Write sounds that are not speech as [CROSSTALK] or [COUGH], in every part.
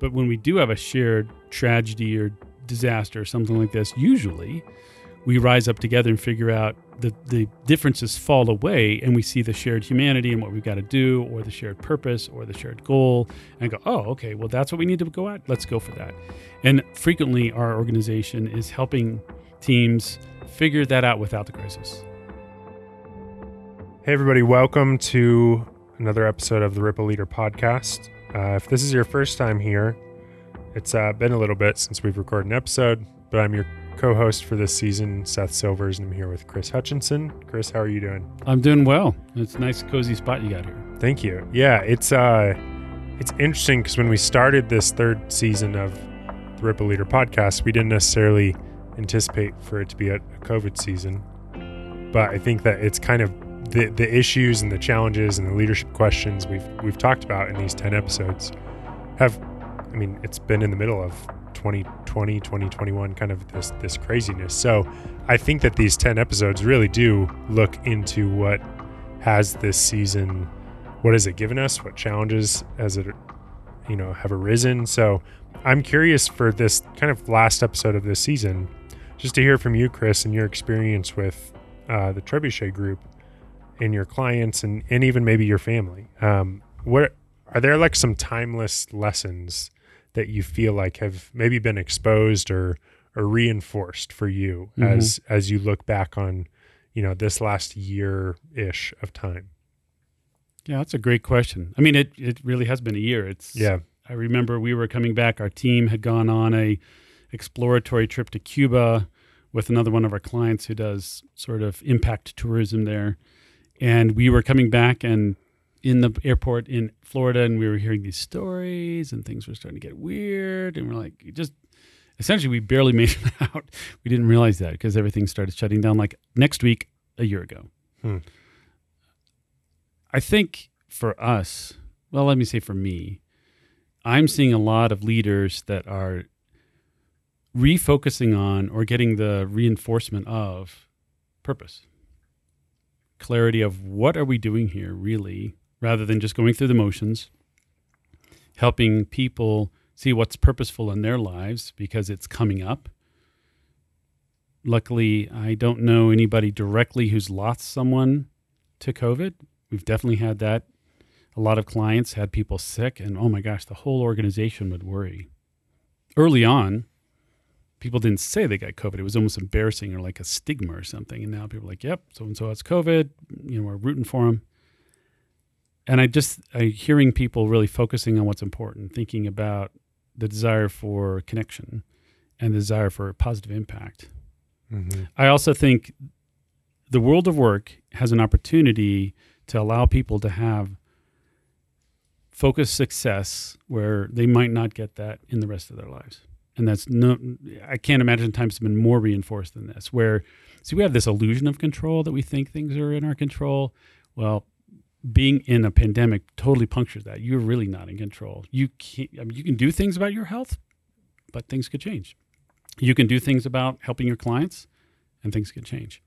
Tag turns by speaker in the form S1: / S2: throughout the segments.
S1: But when we do have a shared tragedy or disaster or something like this, usually we rise up together and figure out the, the differences fall away and we see the shared humanity and what we've got to do or the shared purpose or the shared goal and go oh okay well that's what we need to go at. Let's go for that. And frequently our organization is helping teams figure that out without the crisis.
S2: Hey everybody. Welcome to another episode of the ripple leader podcast uh, if this is your first time here it's uh, been a little bit since we've recorded an episode but i'm your co-host for this season, Seth Silvers, and I'm here with Chris Hutchinson. Chris, how are you doing?
S1: I'm doing well. It's a nice, cozy spot you got here.
S2: Thank you. Yeah, it's uh, it's interesting because when we started this third season of the Ripple Leader podcast, we didn't necessarily anticipate for it to be a, a COVID season, but I think that it's kind of the the issues and the challenges and the leadership questions we've we've talked about in these ten episodes have, I mean, it's been in the middle of 2020 2021 kind of this this craziness. So i think that these 10 episodes really do look into what has this season what has it given us what challenges has it you know have arisen. So i'm curious for this kind of last episode of this season just to hear from you chris and your experience with uh, the trebuchet group and your clients and, and even maybe your family. Um, what are there like some timeless lessons that you feel like have maybe been exposed or or reinforced for you mm-hmm. as as you look back on you know this last year ish of time?
S1: Yeah that's a great question. I mean it it really has been a year. It's
S2: yeah.
S1: I remember we were coming back. Our team had gone on a exploratory trip to cuba with another one of our clients who does sort of impact tourism there and we were coming back and in the airport in Florida and we were hearing these stories and things were starting to get weird and we're like just essentially we barely [LAUGHS] made it out. We didn't realize that because everything started shutting down like next week a year ago. Hmm. I think for us, well let me say for me, I'm seeing a lot of leaders that are refocusing on or getting the reinforcement of purpose clarity of what are we doing here really rather than just going through the motions, helping people see what's purposeful in their lives because it's coming up. Luckily, I don't know anybody directly who's lost someone to COVID. We've definitely had that. A lot of clients had people sick, and oh my gosh, the whole organization would worry. Early on, people didn't say they got COVID. It was almost embarrassing or like a stigma or something. And now people are like, yep, so and so has COVID. You know, we're rooting for them and I just I hearing people really focusing on what's important, thinking about the desire for connection and the desire for positive impact. Mm-hmm. I also think the world of work has an opportunity to allow people to have focused success where they might not get that in the rest of their lives. And that's no, I can't imagine times have been more reinforced than this, where, see, we have this illusion of control that we think things are in our control. Well, being in a pandemic totally punctures that. You're really not in control. You can I mean, you can do things about your health, but things could change. You can do things about helping your clients, and things could change.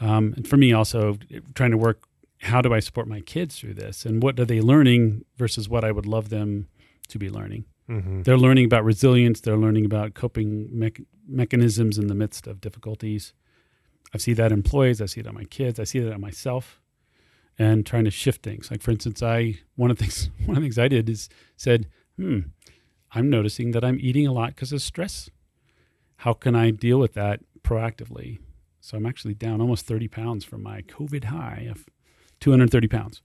S1: Um, and for me, also trying to work, how do I support my kids through this, and what are they learning versus what I would love them to be learning. Mm-hmm. They're learning about resilience. They're learning about coping me- mechanisms in the midst of difficulties. I see that in employees. I see it on my kids. I see that on myself and trying to shift things. Like for instance, I one of the [LAUGHS] things one of the things I did is said, "Hmm, I'm noticing that I'm eating a lot because of stress. How can I deal with that proactively?" So I'm actually down almost 30 pounds from my COVID high of 230 pounds,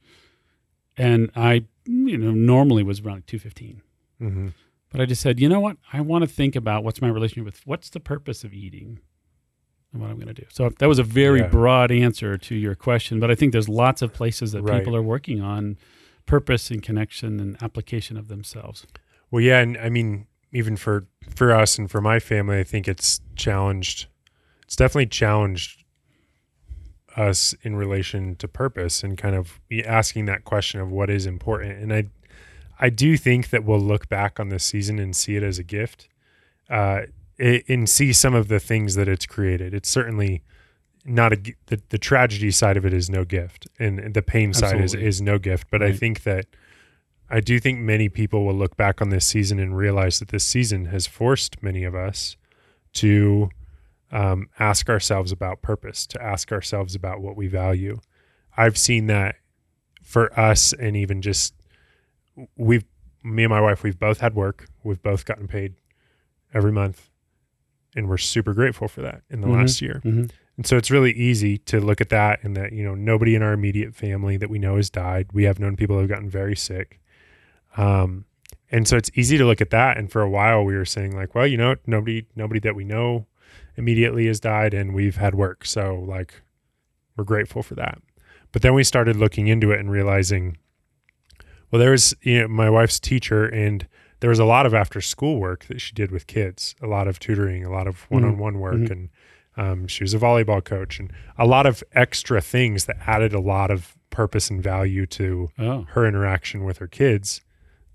S1: and I, you know, normally was around 215. Mm-hmm. But I just said, you know what? I want to think about what's my relationship with what's the purpose of eating and what I'm going to do. So that was a very yeah. broad answer to your question, but I think there's lots of places that right. people are working on purpose and connection and application of themselves.
S2: Well, yeah, and I mean, even for for us and for my family, I think it's challenged. It's definitely challenged us in relation to purpose and kind of asking that question of what is important. And I, I do think that we'll look back on this season and see it as a gift. Uh, and see some of the things that it's created. It's certainly not a the, the tragedy side of it is no gift, and the pain Absolutely. side is is no gift. But right. I think that I do think many people will look back on this season and realize that this season has forced many of us to um, ask ourselves about purpose, to ask ourselves about what we value. I've seen that for us, and even just we've, me and my wife, we've both had work. We've both gotten paid every month, and we're super grateful for that in the
S1: Mhm.
S2: last year.
S1: Mm-hmm.
S2: And so it's really easy to look at that and that, you know, nobody in our immediate family that we know has died. We have known people who have gotten very sick. Um, and so it's easy to look at that. And for a while we were saying like, well, you know, nobody, nobody that we know immediately has died and we've had work. So like, we're grateful for that. But then we started looking into it and realizing, well, there was, you know, my wife's teacher and there was a lot of after school work that she did with kids, a lot of tutoring, a lot of one-on-one work.
S1: Mhm.
S2: And, um, she was a volleyball coach and a lot of extra things that added a lot of purpose and value to
S1: Oh.
S2: her interaction with her kids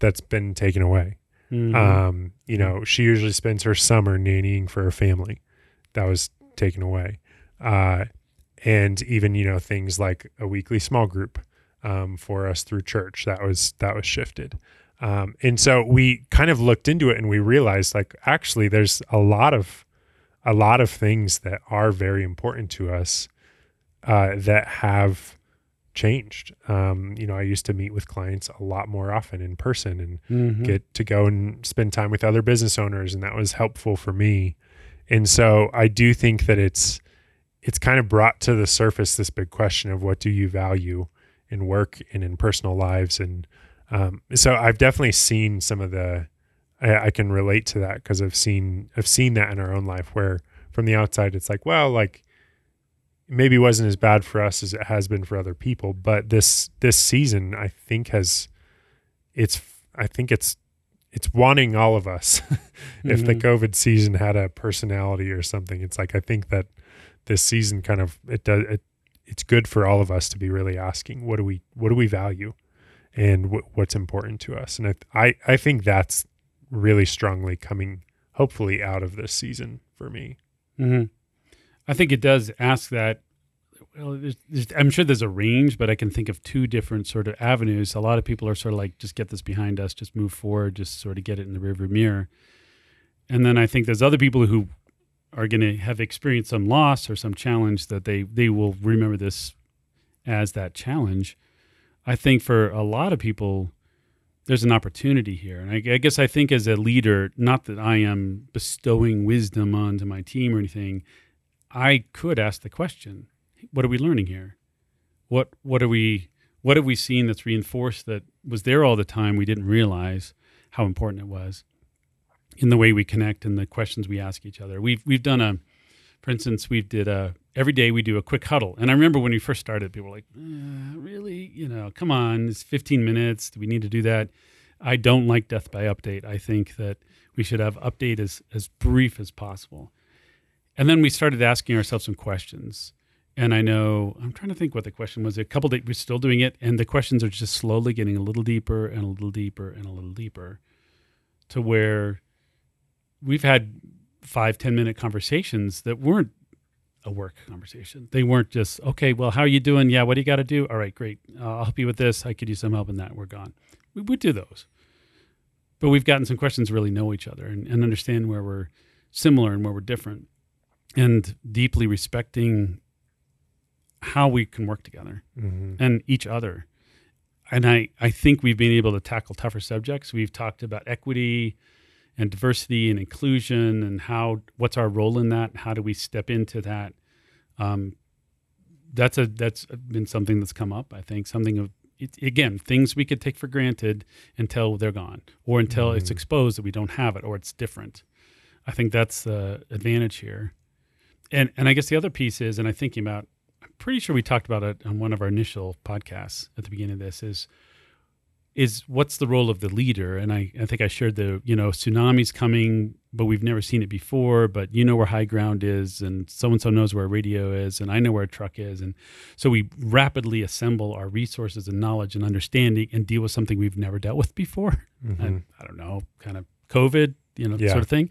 S2: that's been taken away.
S1: Mhm.
S2: Um, you know, she usually spends her summer nannying for her family. That was taken away. Uh, and even, you know, things like a weekly small group um, for us through church, that was that was shifted. Um, and so we kind of looked into it and we realized like actually there's a lot of a lot of things that are very important to us uh, that have changed. Um, you know, I used to meet with clients a lot more often in person and
S1: Mhm.
S2: get to go and spend time with other business owners and that was helpful for me and so i do think that it's it's kind of brought to the surface this big question of what do you value in work and in personal lives and um, so i've definitely seen some of the i, I can relate to that because i've seen i've seen that in our own life where from the outside it's like well like maybe it wasn't as bad for us as it has been for other people but this this season i think has it's i think it's it's wanting all of us [LAUGHS] if the
S1: Mhm.
S2: covid season had a personality or something it's like i think that this season kind of it does it, it's good for all of us to be really asking what do we what do we value and wh- what's important to us and I, I i think that's really strongly coming hopefully out of this season for me
S1: hmm I think it does ask that. Well, there's, there's, I'm sure there's a range, but I can think of two different sort of avenues. A lot of people are sort of like, just get this behind us, just move forward, just sort of get it in the rearview mirror. And then I think there's other people who are going to have experienced some loss or some challenge that they they will remember this as that challenge. I think for a lot of people, there's an opportunity here, and I, I guess I think as a leader, not that I am bestowing wisdom onto my team or anything. I could ask the question, what are we learning here? What what are we what have we seen that's reinforced that was there all the time we didn't realize how important it was in the way we connect and the questions we ask each other. We've we've done a for instance, we did a every day we do a quick huddle. And I remember when we first started, people were like, uh, really? You know, come on, it's 15 minutes. Do we need to do that? I don't like death by update. I think that we should have update as, as brief as possible. And then we started asking ourselves some questions. And I know I'm trying to think what the question was. A couple days we're still doing it, and the questions are just slowly getting a little deeper and a little deeper and a little deeper, to where we've had five ten minute conversations that weren't a work conversation. They weren't just okay. Well, how are you doing? Yeah, what do you got to do? All right, great. Uh, I'll help you with this. I could use some help in that. We're gone. We would do those, but we've gotten some questions really know each other and, and understand where we're similar and where we're different, and deeply respecting how we can work together
S2: mm-hmm.
S1: and each other. And I, I think we've been able to tackle tougher subjects. We've talked about equity and diversity and inclusion and how what's our role in that? How do we step into that? Um, that's a that's been something that's come up. I think something of it, again things we could take for granted until they're gone or until it's
S2: Mhm.
S1: exposed that we don't have it or it's different. I think that's the advantage here. And and I guess the other piece is, and I'm thinking about I'm pretty sure we talked about it on one of our initial podcasts at the beginning of this is is what's the role of the leader and I, I think i shared the you know tsunami's coming but we've never seen it before but you know where high ground is and so and so knows where a radio is and i know where a truck is and so we rapidly assemble our resources and knowledge and understanding and deal with something we've never dealt with before
S2: Mm-hmm.
S1: and I don't know, kind of COVID, you know,
S2: Yeah.
S1: sort of thing.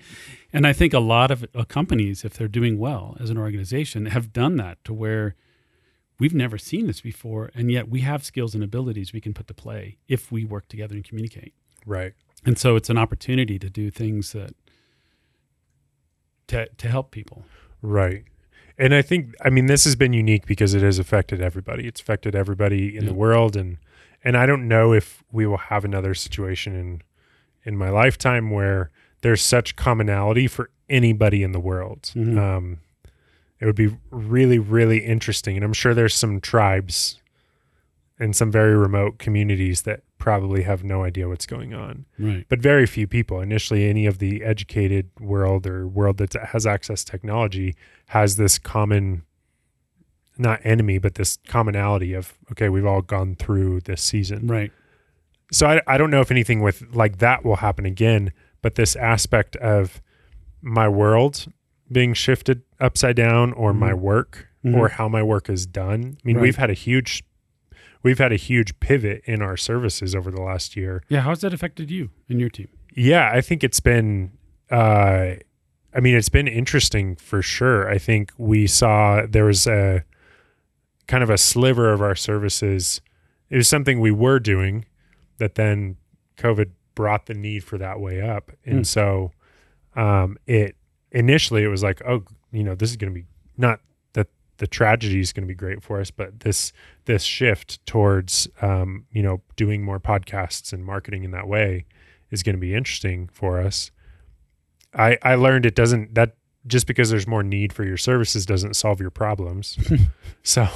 S1: And I think a lot of uh, companies, if they're doing well as an organization, have done that to where we've never seen this before, and yet we have skills and abilities we can put to play if we work together and communicate.
S2: Right.
S1: And so it's an opportunity to do things that to to help people.
S2: Right. And I think I mean this has been unique because it has affected everybody. It's affected everybody in
S1: Yeah.
S2: the world and and I don't know if we will have another situation in in my lifetime where there's such commonality for anybody in the world.
S1: Mhm.
S2: Um it would be really really interesting and I'm sure there's some tribes and some very remote communities that probably have no idea what's going on
S1: Right.
S2: but very few people initially any of the educated world or world that has access to technology has this common not enemy but this commonality of okay we've all gone through this season
S1: Right.
S2: so I, I don't know if anything with like that will happen again but this aspect of my world being shifted upside down or my
S1: Mhm.
S2: work
S1: Mhm.
S2: or how my work is done i mean
S1: Right.
S2: we've had a huge we've had a huge pivot in our services over the last year
S1: Yeah. How's that affected you and your team?
S2: yeah, I think it's been uh I mean it's been interesting for sure. I think we saw there was a kind of a sliver of our services. It was something we were doing that then COVID brought the need for that way up. And
S1: Hmm.
S2: so um it initially it was like, oh, you know, this is going to be not that the tragedy is going to be great for us, but this this shift towards um, you know, doing more podcasts and marketing in that way is going to be interesting for us. I I learned it doesn't that just because there's more need for your services doesn't solve your problems. [LAUGHS] so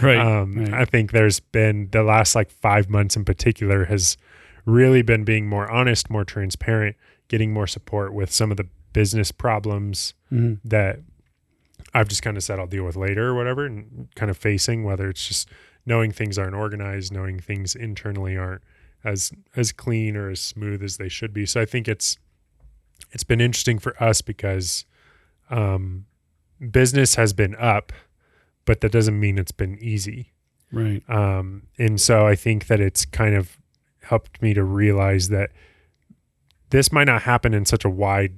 S1: Right.
S2: um,
S1: right.
S2: I think there's been the last like five months in particular has really been being more honest, more transparent, getting more support with some of the business problems
S1: Mhm.
S2: that I've just kind of said I'll deal with later or whatever, and kind of facing whether it's just knowing things aren't organized, knowing things internally aren't as as clean or as smooth as they should be. So I think it's it's been interesting for us because um, business has been up, but that doesn't mean it's been easy.
S1: Right.
S2: Um, and so I think that it's kind of helped me to realize that this might not happen in such a wide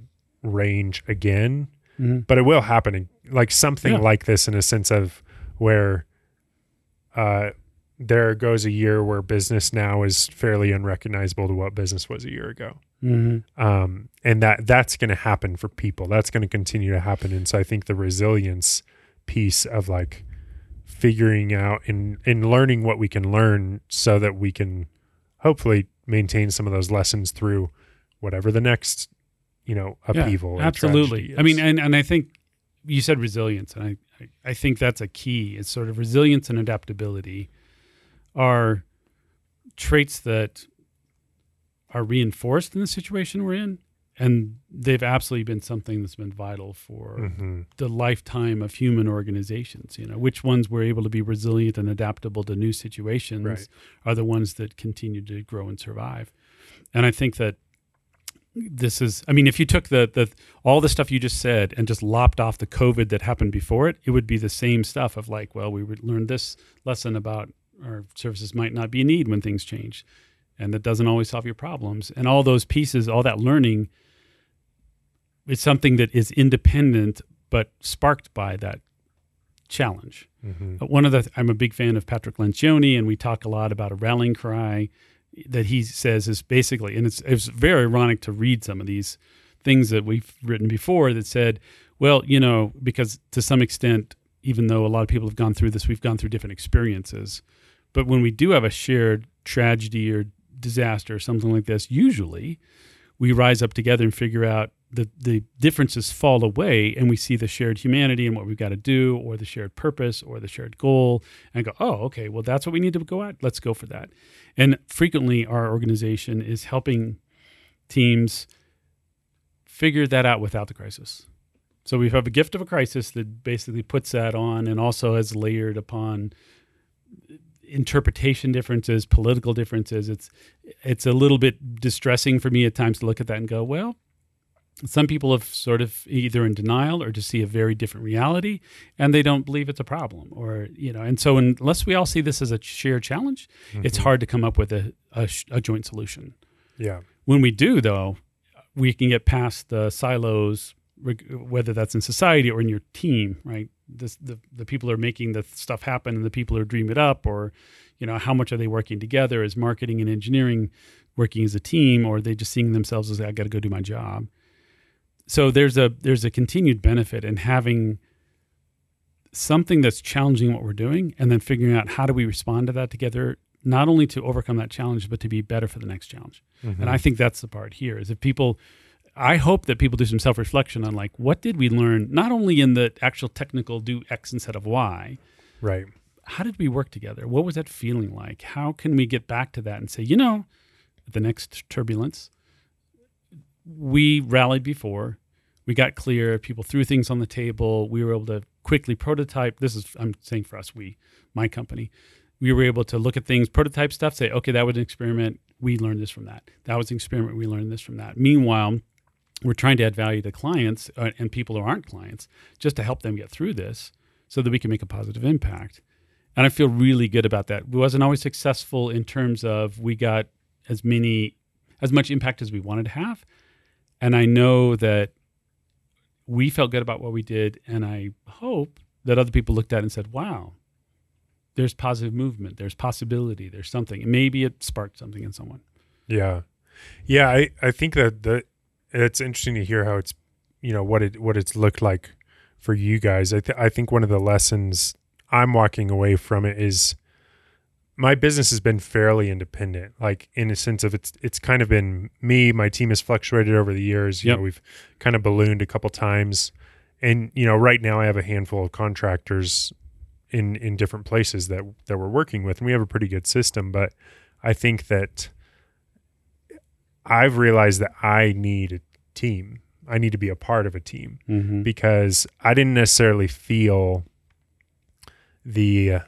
S2: range again,
S1: Mhm.
S2: but it will happen like something
S1: Yeah.
S2: like this in a sense of where uh, there goes a year where business now is fairly unrecognizable to what business was a year ago.
S1: Mhm.
S2: Um, and that that's going to happen for people. That's going to continue to happen. And so I think the resilience piece of like figuring out and, and learning what we can learn so that we can hopefully maintain some of those lessons through whatever the next, you know, upheaval. or
S1: absolutely. I mean, and, and I think you said resilience, and I, I, think that's a key. It's sort of resilience and adaptability are traits that are reinforced in the situation we're in. And they've absolutely been something that's been vital for
S2: Mhm.
S1: the lifetime of human organizations. You know, which ones were able to be resilient and adaptable to new situations
S2: Right.
S1: are the ones that continue to grow and survive. And I think that this is, I mean, if you took the the all the stuff you just said and just lopped off the COVID that happened before it, it would be the same stuff of like, well, we would learn this lesson about our services might not be a need when things change. And that doesn't always solve your problems. And all those pieces, all that learning is something that is independent but sparked by that challenge.
S2: Mhm.
S1: Uh, One of the I'm a big fan of Patrick Lencioni, and we talk a lot about a rallying cry that he says is basically, and it's it's very ironic to read some of these things that we've written before that said, well, you know, because to some extent, even though a lot of people have gone through this, we've gone through different experiences. But when we do have a shared tragedy or disaster or something like this, usually we rise up together and figure out the the differences fall away and we see the shared humanity and what we've got to do or the shared purpose or the shared goal and go oh okay well that's what we need to go at. Let's go for that. And frequently our organization is helping teams figure that out without the crisis. So we have a gift of a crisis that basically puts that on and also has layered upon interpretation differences political differences. It's it's a little bit distressing for me at times to look at that and go well some people have sort of either in denial or just see a very different reality and they don't believe it's a problem or you know and so unless we all see this as a shared challenge it's
S2: Mhm.
S1: hard to come up with a, a, a joint solution
S2: Yeah.
S1: when we do though we can get past the silos whether that's in society or in your team, right? This, the the people are making the stuff happen, and the people are dream it up, or you know, how much are they working together? Is marketing and engineering working as a team, or are they just seeing themselves as I got to go do my job? So there's a there's a continued benefit in having something that's challenging what we're doing, and then figuring out how do we respond to that together, not only to overcome that challenge, but to be better for the next challenge. Mm-hmm. And I think that's the part here is if people I hope that people do some self reflection on like what did we learn, not only in the actual technical do X instead of Y.
S2: Right.
S1: How did we work together? What was that feeling like? How can we get back to that and say, you know, the next turbulence, we rallied before, we got clear, people threw things on the table, we were able to quickly prototype. This is I'm saying for us, we, my company, we were able to look at things, prototype stuff, say, okay, that was an experiment. We learned this from that. That was an experiment. We learned this from that. Meanwhile, we're trying to add value to clients uh, and people who aren't clients just to help them get through this so that we can make a positive impact. And I feel really good about that. We wasn't always successful in terms of we got as many as much impact as we wanted to have. And I know that we felt good about what we did and I hope that other people looked at and said, "Wow, there's positive movement, there's possibility, there's something." Maybe it sparked something in someone.
S2: Yeah. Yeah, I I think that the it's interesting to hear how it's you know what it what it's looked like for you guys. I th- I think one of the lessons I'm walking away from it is my business has been fairly independent, like in a sense of it's it's kind of been me. My team has fluctuated over the years. You yep. know, we've kind of ballooned a couple times, and you know, right now I have a handful of contractors in in different places that that we're working with, and we have a pretty good system. But I think that I've realized that I need a team. I need to be a part of a team mm-hmm. because I didn't necessarily feel the uh,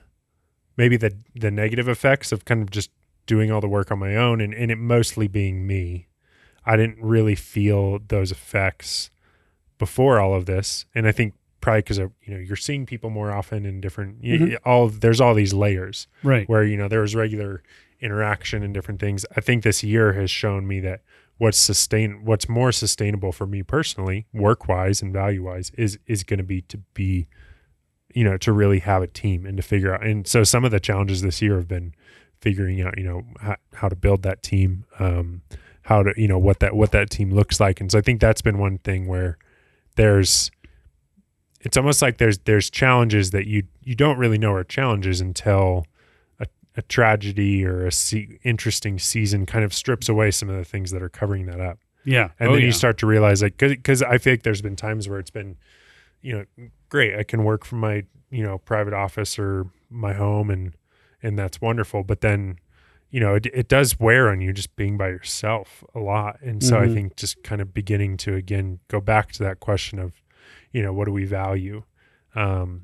S2: maybe the the negative effects of kind of just doing all the work on my own and, and it mostly being me. I didn't really feel those effects before all of this, and I think probably because you know you're seeing people more often in different mm-hmm. you, all there's all these layers
S1: right
S2: where you know there was regular interaction and different things. I think this year has shown me that what's sustain what's more sustainable for me personally, work wise and value wise, is is going to be to be, you know, to really have a team and to figure out. And so some of the challenges this year have been figuring out, you know, how, how to build that team, um, how to, you know, what that what that team looks like. And so I think that's been one thing where there's it's almost like there's there's challenges that you you don't really know are challenges until a tragedy or a se- interesting season kind of strips away some of the things that are covering that up.
S1: Yeah.
S2: And
S1: oh,
S2: then
S1: yeah.
S2: you start to realize like, cause, cause I feel like there's been times where it's been, you know, great. I can work from my, you know, private office or my home and, and that's wonderful. But then, you know, it, it does wear on you just being by yourself a lot. And so mm-hmm. I think just kind of beginning to again go back to that question of, you know, what do we value? Um,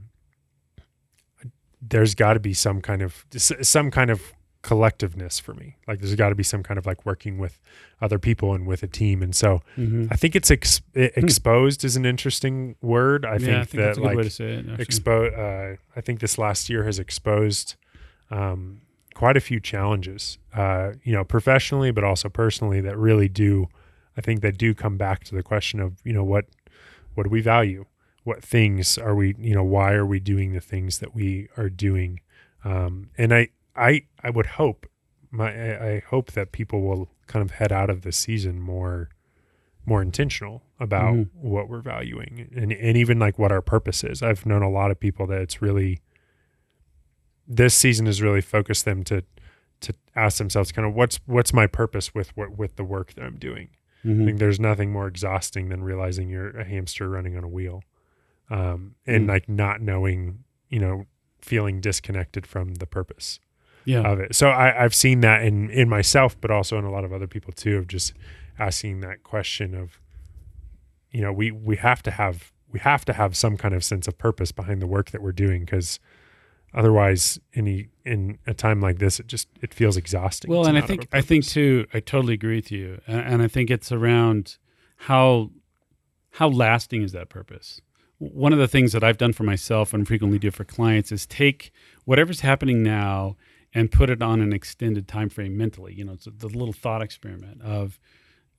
S2: there's got to be some kind of some kind of collectiveness for me. Like there's got to be some kind of like working with other people and with a team. And so mm-hmm. I think it's ex- hmm. exposed is an interesting word. I,
S1: yeah,
S2: think,
S1: I think
S2: that like
S1: way to say it.
S2: Expo- uh, I think this last year has exposed um, quite a few challenges, uh, you know, professionally, but also personally that really do, I think that do come back to the question of, you know, what, what do we value? what things are we you know why are we doing the things that we are doing um, and i i i would hope my I, hope that people will kind of head out of the season more more intentional about mm-hmm. what we're valuing and and even like what our purpose is i've known a lot of people that it's really this season has really focused them to to ask themselves kind of what's what's my purpose with what with the work that i'm doing mm-hmm. i think there's nothing more exhausting than realizing you're a hamster running on a wheel um, and mm. like not knowing, you know, feeling disconnected from the purpose
S1: yeah.
S2: of it. So I, I've seen that in in myself, but also in a lot of other people too, of just asking that question of, you know, we we have to have we have to have some kind of sense of purpose behind the work that we're doing because otherwise any in a time like this it just it feels exhausting
S1: well and i think i think too i totally agree with you and, and i think it's around how how lasting is that purpose one of the things that I've done for myself and frequently do for clients is take whatever's happening now and put it on an extended time frame mentally. You know, it's the little thought experiment of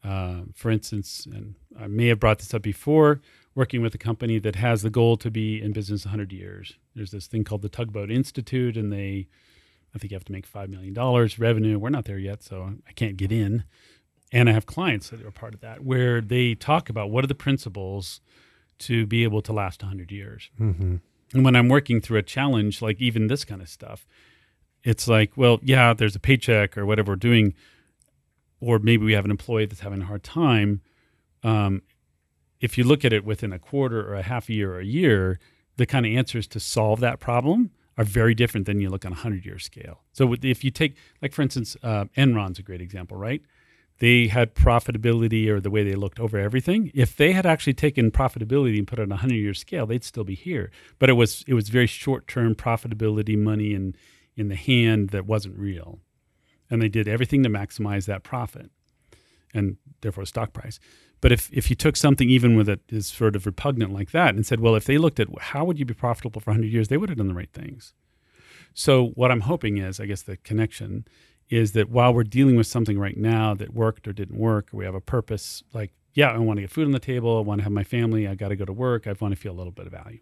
S1: Uh, for instance, and I may have brought this up before, working with a company that has the goal to be in business 100 years. There's this thing called the Tugboat Institute, and they, I think you have to make $5 million revenue. We're not there yet, so I can't get in. And I have clients that are part of that where they talk about what are the principles to be able to last 100 years.
S2: Mm-hmm.
S1: And when I'm working through a challenge, like even this kind of stuff, it's like, well, yeah, there's a paycheck or whatever we're doing, or maybe we have an employee that's having a hard time. Um, if you look at it within a quarter or a half a year or a year, the kind of answers to solve that problem are very different than you look on a hundred year scale. So if you take, like for instance, uh, Enron's a great example, right? They had profitability or the way they looked over everything. If they had actually taken profitability and put it on a hundred year scale, they'd still be here. But it was it was very short term profitability, money in in the hand that wasn't real, and they did everything to maximize that profit, and therefore stock price. But if, if you took something even with it is sort of repugnant like that and said, well, if they looked at how would you be profitable for 100 years, they would have done the right things. So what I'm hoping is, I guess the connection is that while we're dealing with something right now that worked or didn't work, or we have a purpose, like, yeah, I want to get food on the table, I want to have my family, I got to go to work, I want to feel a little bit of value.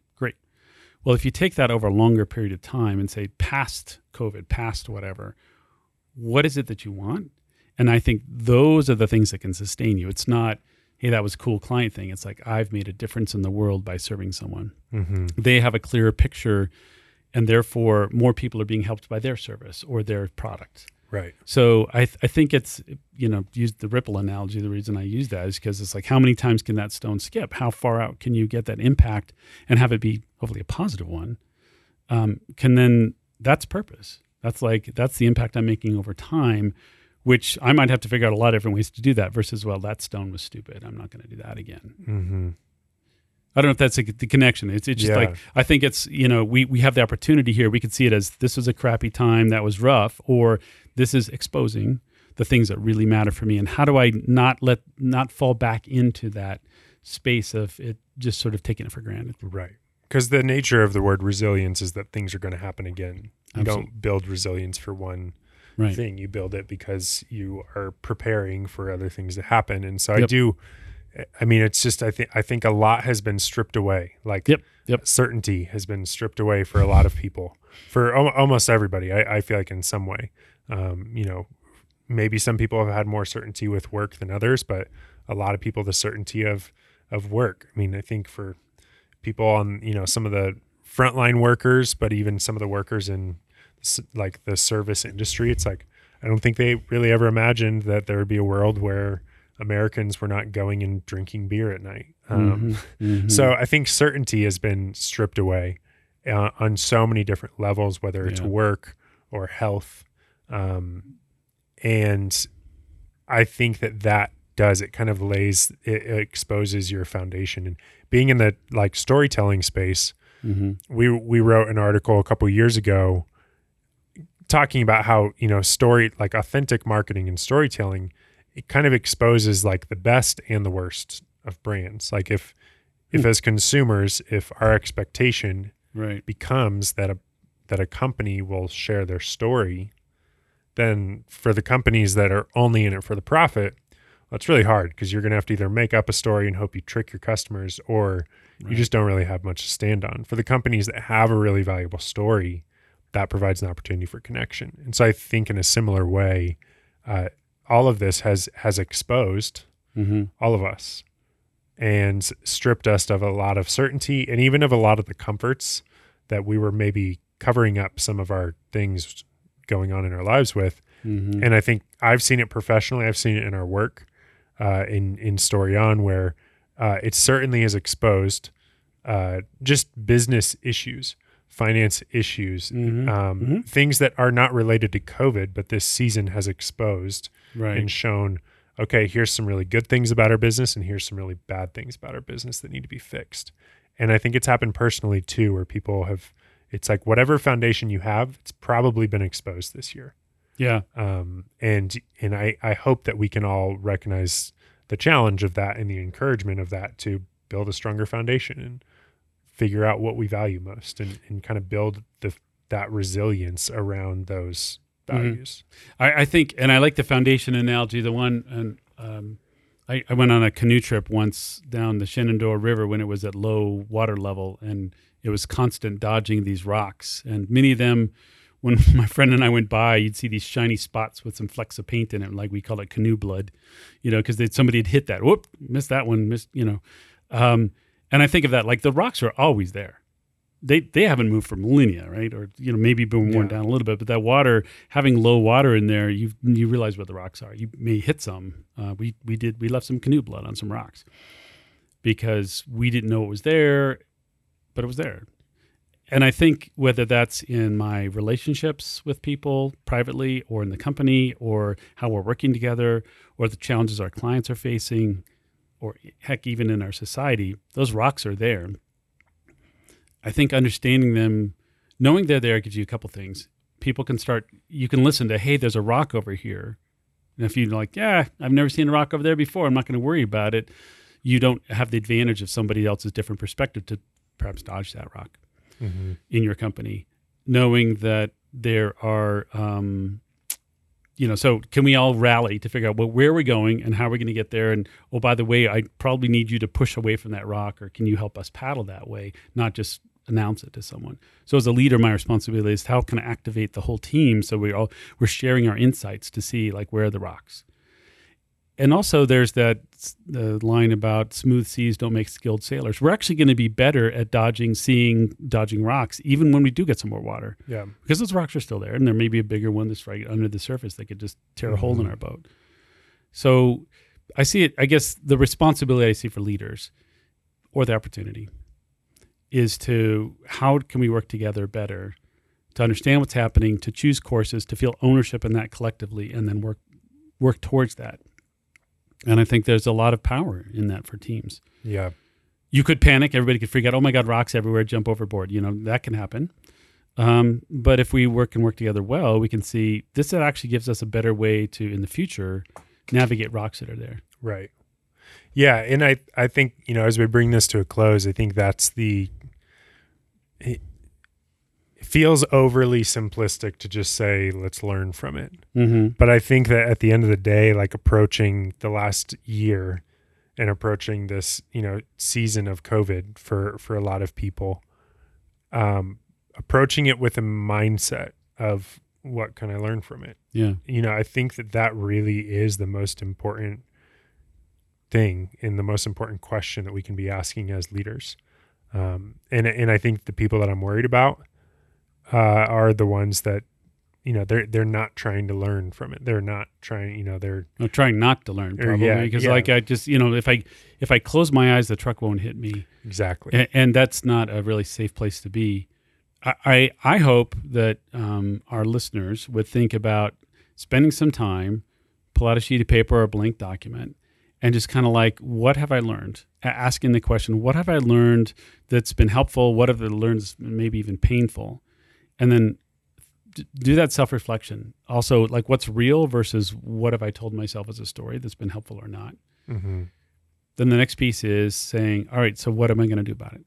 S1: Well, if you take that over a longer period of time and say past COVID, past whatever, what is it that you want? And I think those are the things that can sustain you. It's not, hey, that was a cool client thing. It's like, I've made a difference in the world by serving someone.
S2: Mm-hmm.
S1: They have a clearer picture, and therefore more people are being helped by their service or their product.
S2: Right.
S1: So I, th- I think it's, you know, use the ripple analogy. The reason I use that is because it's like, how many times can that stone skip? How far out can you get that impact and have it be hopefully a positive one? Um, can then, that's purpose. That's like, that's the impact I'm making over time which I might have to figure out a lot of different ways to do that versus, well, that stone was stupid. I'm not going to do that again.
S2: Mm-hmm.
S1: I don't know if that's a, the connection. It's, it's just
S2: Yeah.
S1: like, I think it's, you know, we, we have the opportunity here. We could see it as this was a crappy time that was rough, or this is exposing the things that really matter for me. And how do I not let, not fall back into that space of it just sort of taking it for granted?
S2: Right. Because the nature of the word resilience is that things are going to happen again. You
S1: Absolutely.
S2: don't build resilience for one
S1: Right.
S2: thing. You build it because you are preparing for other things to happen. And so I do. I mean, it's just I think I think a lot has been stripped away. Like
S1: Yep, yep.
S2: certainty has been stripped away for a lot of people, for al- almost everybody. I, I feel like in some way, um, you know, maybe some people have had more certainty with work than others, but a lot of people the certainty of of work. I mean, I think for people on you know some of the frontline workers, but even some of the workers in like the service industry, it's like I don't think they really ever imagined that there would be a world where Americans were not going and drinking beer at night. Um,
S1: Mhm, [LAUGHS] mhm.
S2: So I think certainty has been stripped away uh, on so many different levels, whether it's
S1: Yeah.
S2: work or health, um, and I think that that does it kind of lays it, it exposes your foundation and being in the like storytelling space.
S1: Mhm.
S2: We we wrote an article a couple years ago talking about how you know story like authentic marketing and storytelling it kind of exposes like the best and the worst of brands like if if
S1: Hmm.
S2: as consumers if our expectation
S1: right.
S2: becomes that a that a company will share their story then for the companies that are only in it for the profit well, it's really hard because you're going to have to either make up a story and hope you trick your customers or you just don't really have much to stand on for the companies that have a really valuable story that provides an opportunity for connection and so i think in a similar way uh, all of this has has exposed
S1: Mhm.
S2: all of us and stripped us of a lot of certainty and even of a lot of the comforts that we were maybe covering up some of our things going on in our lives with
S1: Mhm.
S2: and I think I've seen it professionally. I've seen it in our work uh, in in Story On, where uh, it certainly has exposed uh, just business issues, finance issues,
S1: Mhm.
S2: um,
S1: Mhm.
S2: things that are not related to COVID, but this season has exposed
S1: right.
S2: and shown. Okay, here's some really good things about our business, and here's some really bad things about our business that need to be fixed. And I think it's happened personally too, where people have. It's like whatever foundation you have, it's probably been exposed this year
S1: yeah.
S2: um, and and I, I hope that we can all recognize the challenge of that and the encouragement of that to build a stronger foundation and figure out what we value most and, and kind of build the that resilience around those
S1: Mhm.
S2: values.
S1: I, I think, and I like the foundation analogy. The one, and um, I, I went on a canoe trip once down the Shenandoah River when it was at low water level, and it was constant dodging these rocks. And many of them, when [LAUGHS] my friend and I went by, you'd see these shiny spots with some flecks of paint in it, like we call it canoe blood, you know, because somebody had hit that. Whoop, missed that one, missed, you know. Um, and I think of that like the rocks are always there they they haven't moved for millennia, right? Or you know maybe been worn yeah. down a little bit, but that water having low water in there, you you realize where the rocks are. You may hit some. Uh, we we did we left some canoe blood on some rocks because we didn't know it was there, but it was there. And I think whether that's in my relationships with people privately or in the company or how we're working together or the challenges our clients are facing or heck even in our society, those rocks are there I think understanding them, knowing they're there, gives you a couple things. People can start. You can listen to, hey, there's a rock over here, and if you're like, yeah, I've never seen a rock over there before, I'm not going to worry about it. You don't have the advantage of somebody else's different perspective to perhaps dodge that rock mm-hmm. in your company, knowing that there are um, you know, so can we all rally to figure out well, where we're going and how we're going to get there? And oh, by the way, I probably need you to push away from that rock, or can you help us paddle that way, not just announce it to someone. So as a leader, my responsibility is how can I activate the whole team so we all we're sharing our insights to see like where are the rocks. And also there's that the line about smooth seas don't make skilled sailors. We're actually going to be better at dodging, seeing, dodging rocks, even when we do get some more water.
S2: Yeah.
S1: Because those rocks are still there, and there may be a bigger one that's right under the surface that could just tear mm-hmm. a hole in mm-hmm. our boat. So I see it. I guess the responsibility I see for leaders, or the opportunity, is to how can we work together better to understand what's happening, to choose courses, to feel ownership in that collectively, and then work work towards that. And I think there's a lot of power in that for teams.
S2: Yeah.
S1: You could panic. Everybody could freak out. Oh my God, rocks everywhere, jump overboard. You know, that can happen. Um, but if we work and work together well, we can see this actually gives us a better way to, in the future, navigate rocks that are there.
S2: Right. Yeah. And I, I think, you know, as we bring this to a close, I think that's the it, feels overly simplistic to just say let's learn from it.
S1: Mm-hmm.
S2: but i think that at the end of the day like approaching the last year and approaching this you know season of covid for for a lot of people um approaching it with a mindset of what can i learn from it?
S1: Yeah.
S2: You know i think that that really is the most important thing and the most important question that we can be asking as leaders. Um, and and I think the people that I'm worried about uh, are the ones that you know they're they're not trying to learn from it. They're not trying. You know they're
S1: no, trying not to learn probably because yeah. like I just you know if I if I close my eyes the truck won't hit me
S2: exactly
S1: and, and that's not a really safe place to be. I I, I hope that um, our listeners would think about spending some time, pull out a sheet of paper or a blank document, and just kind of like, what have I learned? Asking the question, what have I learned that's been helpful? What have I learned maybe even painful? And then do that self reflection. Also, like what's real versus what have I told myself as a story that's been helpful or not?
S2: Mm-hmm.
S1: Then the next piece is saying, all right, so what am I going to do about it?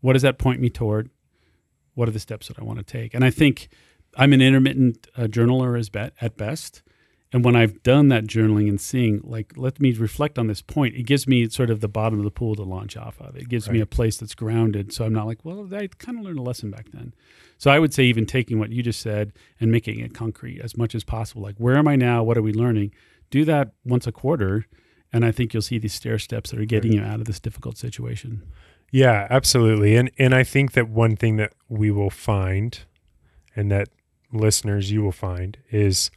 S1: What does that point me toward? What are the steps that I want to take? And I think I'm an intermittent uh, journaler as at best. And when I've done that journaling and seeing, like, let me reflect on this point, it gives me sort of the bottom of the pool to launch off of. It gives right. me a place that's grounded. So I'm not like, well, I kind of learned a lesson back then. So I would say, even taking what you just said and making it concrete as much as possible. Like, where am I now? What are we learning? Do that once a quarter. And I think you'll see these stair steps that are getting you out of this difficult situation.
S2: Yeah, absolutely. And and I think that one thing that we will find and that listeners you will find is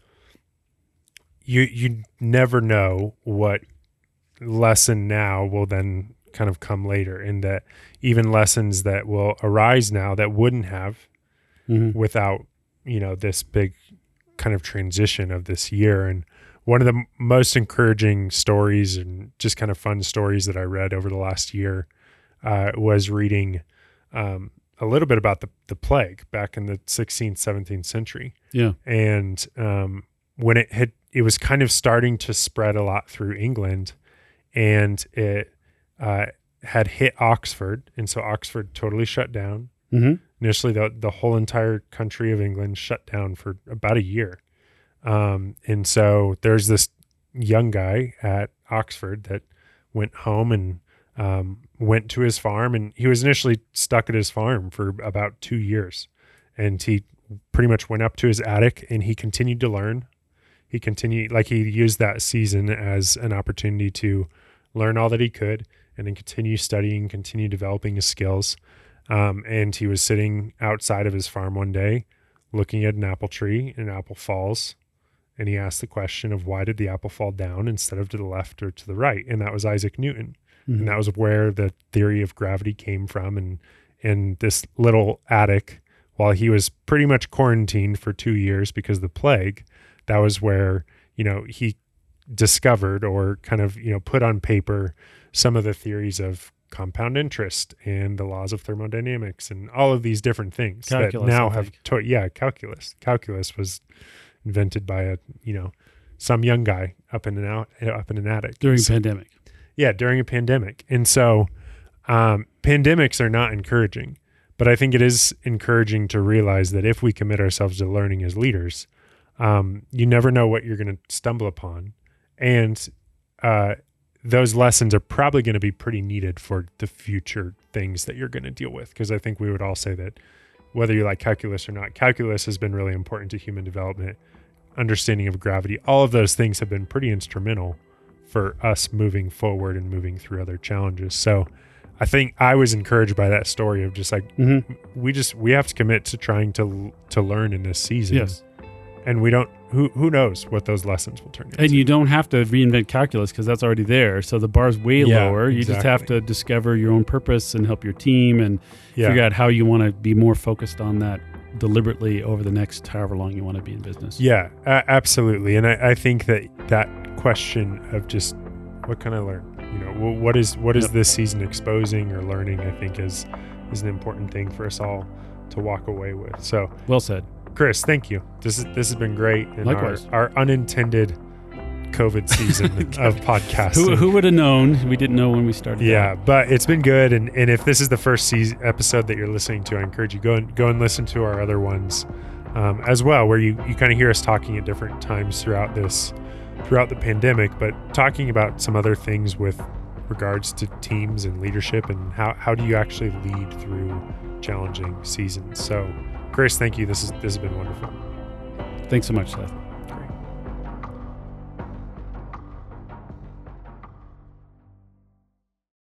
S2: you you never know what lesson now will then kind of come later and that even lessons that will arise now that wouldn't have mm-hmm. without you know this big kind of transition of this year and one of the most encouraging stories and just kind of fun stories that I read over the last year uh, was reading um, a little bit about the, the plague back in the 16th, 17th century.
S1: Yeah.
S2: And um, when it had it was kind of starting to spread a lot through England, and it uh, had hit Oxford, and so Oxford totally shut down.
S1: Mm-hmm.
S2: Initially, the the whole entire country of England shut down for about a year, um, and so there's this young guy at Oxford that went home and um, went to his farm. And he was initially stuck at his farm for about two years. And he pretty much went up to his attic and he continued to learn. He continued, like, he used that season as an opportunity to learn all that he could and then continue studying, continue developing his skills. Um, and he was sitting outside of his farm one day looking at an apple tree and an apple falls. And he asked the question of why did the apple fall down instead of to the left or to the right? And that was isaac newton.
S1: Mhm.
S2: and that was where the theory of gravity came from. And in this little attic while he was pretty much quarantined for two years because of the plague that was where you know he discovered or kind of you know put on paper some of the theories of compound interest and the laws of thermodynamics and all of these different things
S1: Calculus,
S2: that now have to- yeah calculus. Calculus was invented by a you know some young guy up in an out up in an attic.
S1: During
S2: So-
S1: pandemic.
S2: yeah during a pandemic. And so um, pandemics are not encouraging but i think it is encouraging to realize that if we commit ourselves to learning as leaders um, you never know what you're going to stumble upon. And uh, those lessons are probably going to be pretty needed for the future things that you're going to deal with because i think we would all say that whether you like calculus or not calculus has been really important to human development understanding of gravity all of those things have been pretty instrumental for us moving forward and moving through other challenges. So I think I was encouraged by that story of just like
S1: hmm
S2: we just we have to commit to trying to to learn in this season.
S1: Yes.
S2: And we don't who who knows what those lessons will turn into.
S1: And you don't have to reinvent calculus because that's already there. So the bar's way
S2: Yeah,
S1: lower. You just have to discover your own purpose and help your team and
S2: yeah.
S1: figure out how you want to be more focused on that deliberately over the next however long you want to be in business.
S2: Yeah, a- absolutely. And I, I think that that question of just what can I learn? You know, what is what is
S1: Yep.
S2: this season exposing or learning? I think is is an important thing for us all to walk away with. So,
S1: Well said.
S2: Chris, thank you. This is this has been great. And
S1: Likewise.
S2: Our, our unintended COVID season [LAUGHS] of podcasting.
S1: Who, who would have known? We didn't know when we started.
S2: Yeah, but it's been good, and, and if this is the first season, episode that you're listening to, I encourage you go and go and listen to our other ones um, as well, where you you kind of hear us talking at different times throughout this throughout the pandemic, but talking about some other things with regards to teams and leadership and how how do you actually lead through challenging seasons. So, Chris, thank you. This is this has been wonderful.
S1: Thanks so much, Seth.